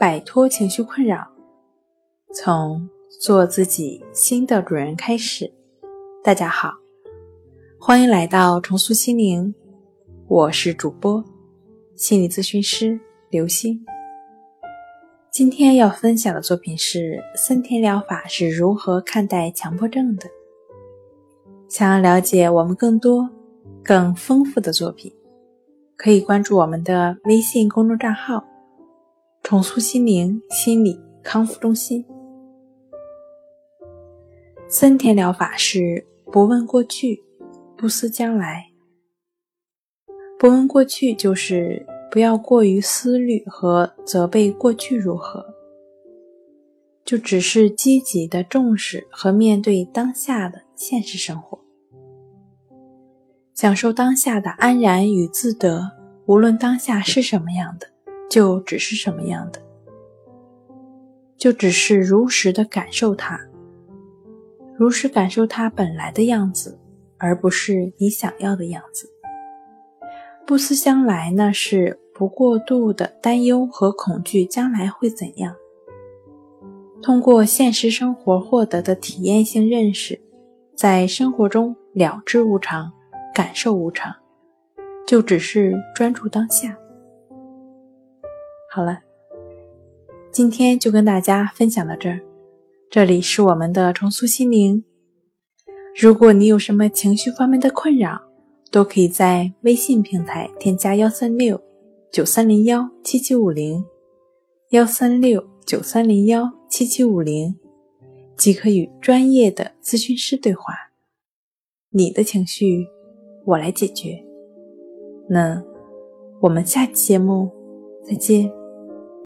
摆脱情绪困扰，从做自己新的主人开始。大家好，欢迎来到重塑心灵，我是主播心理咨询师刘星。今天要分享的作品是森田疗法是如何看待强迫症的。想要了解我们更多、更丰富的作品。可以关注我们的微信公众账号“重塑心灵心理康复中心”。森田疗法是不问过去，不思将来。不问过去就是不要过于思虑和责备过去如何，就只是积极的重视和面对当下的现实生活。享受当下的安然与自得，无论当下是什么样的，就只是什么样的，就只是如实的感受它，如实感受它本来的样子，而不是你想要的样子。不思将来呢，是不过度的担忧和恐惧将来会怎样，通过现实生活获得的体验性认识，在生活中了知无常。感受无常，就只是专注当下。好了，今天就跟大家分享到这儿。这里是我们的重塑心灵。如果你有什么情绪方面的困扰，都可以在微信平台添加幺三六九三零幺七七五零幺三六九三零幺七七五零，即可与专业的咨询师对话。你的情绪。我来解决。那我们下期节目再见。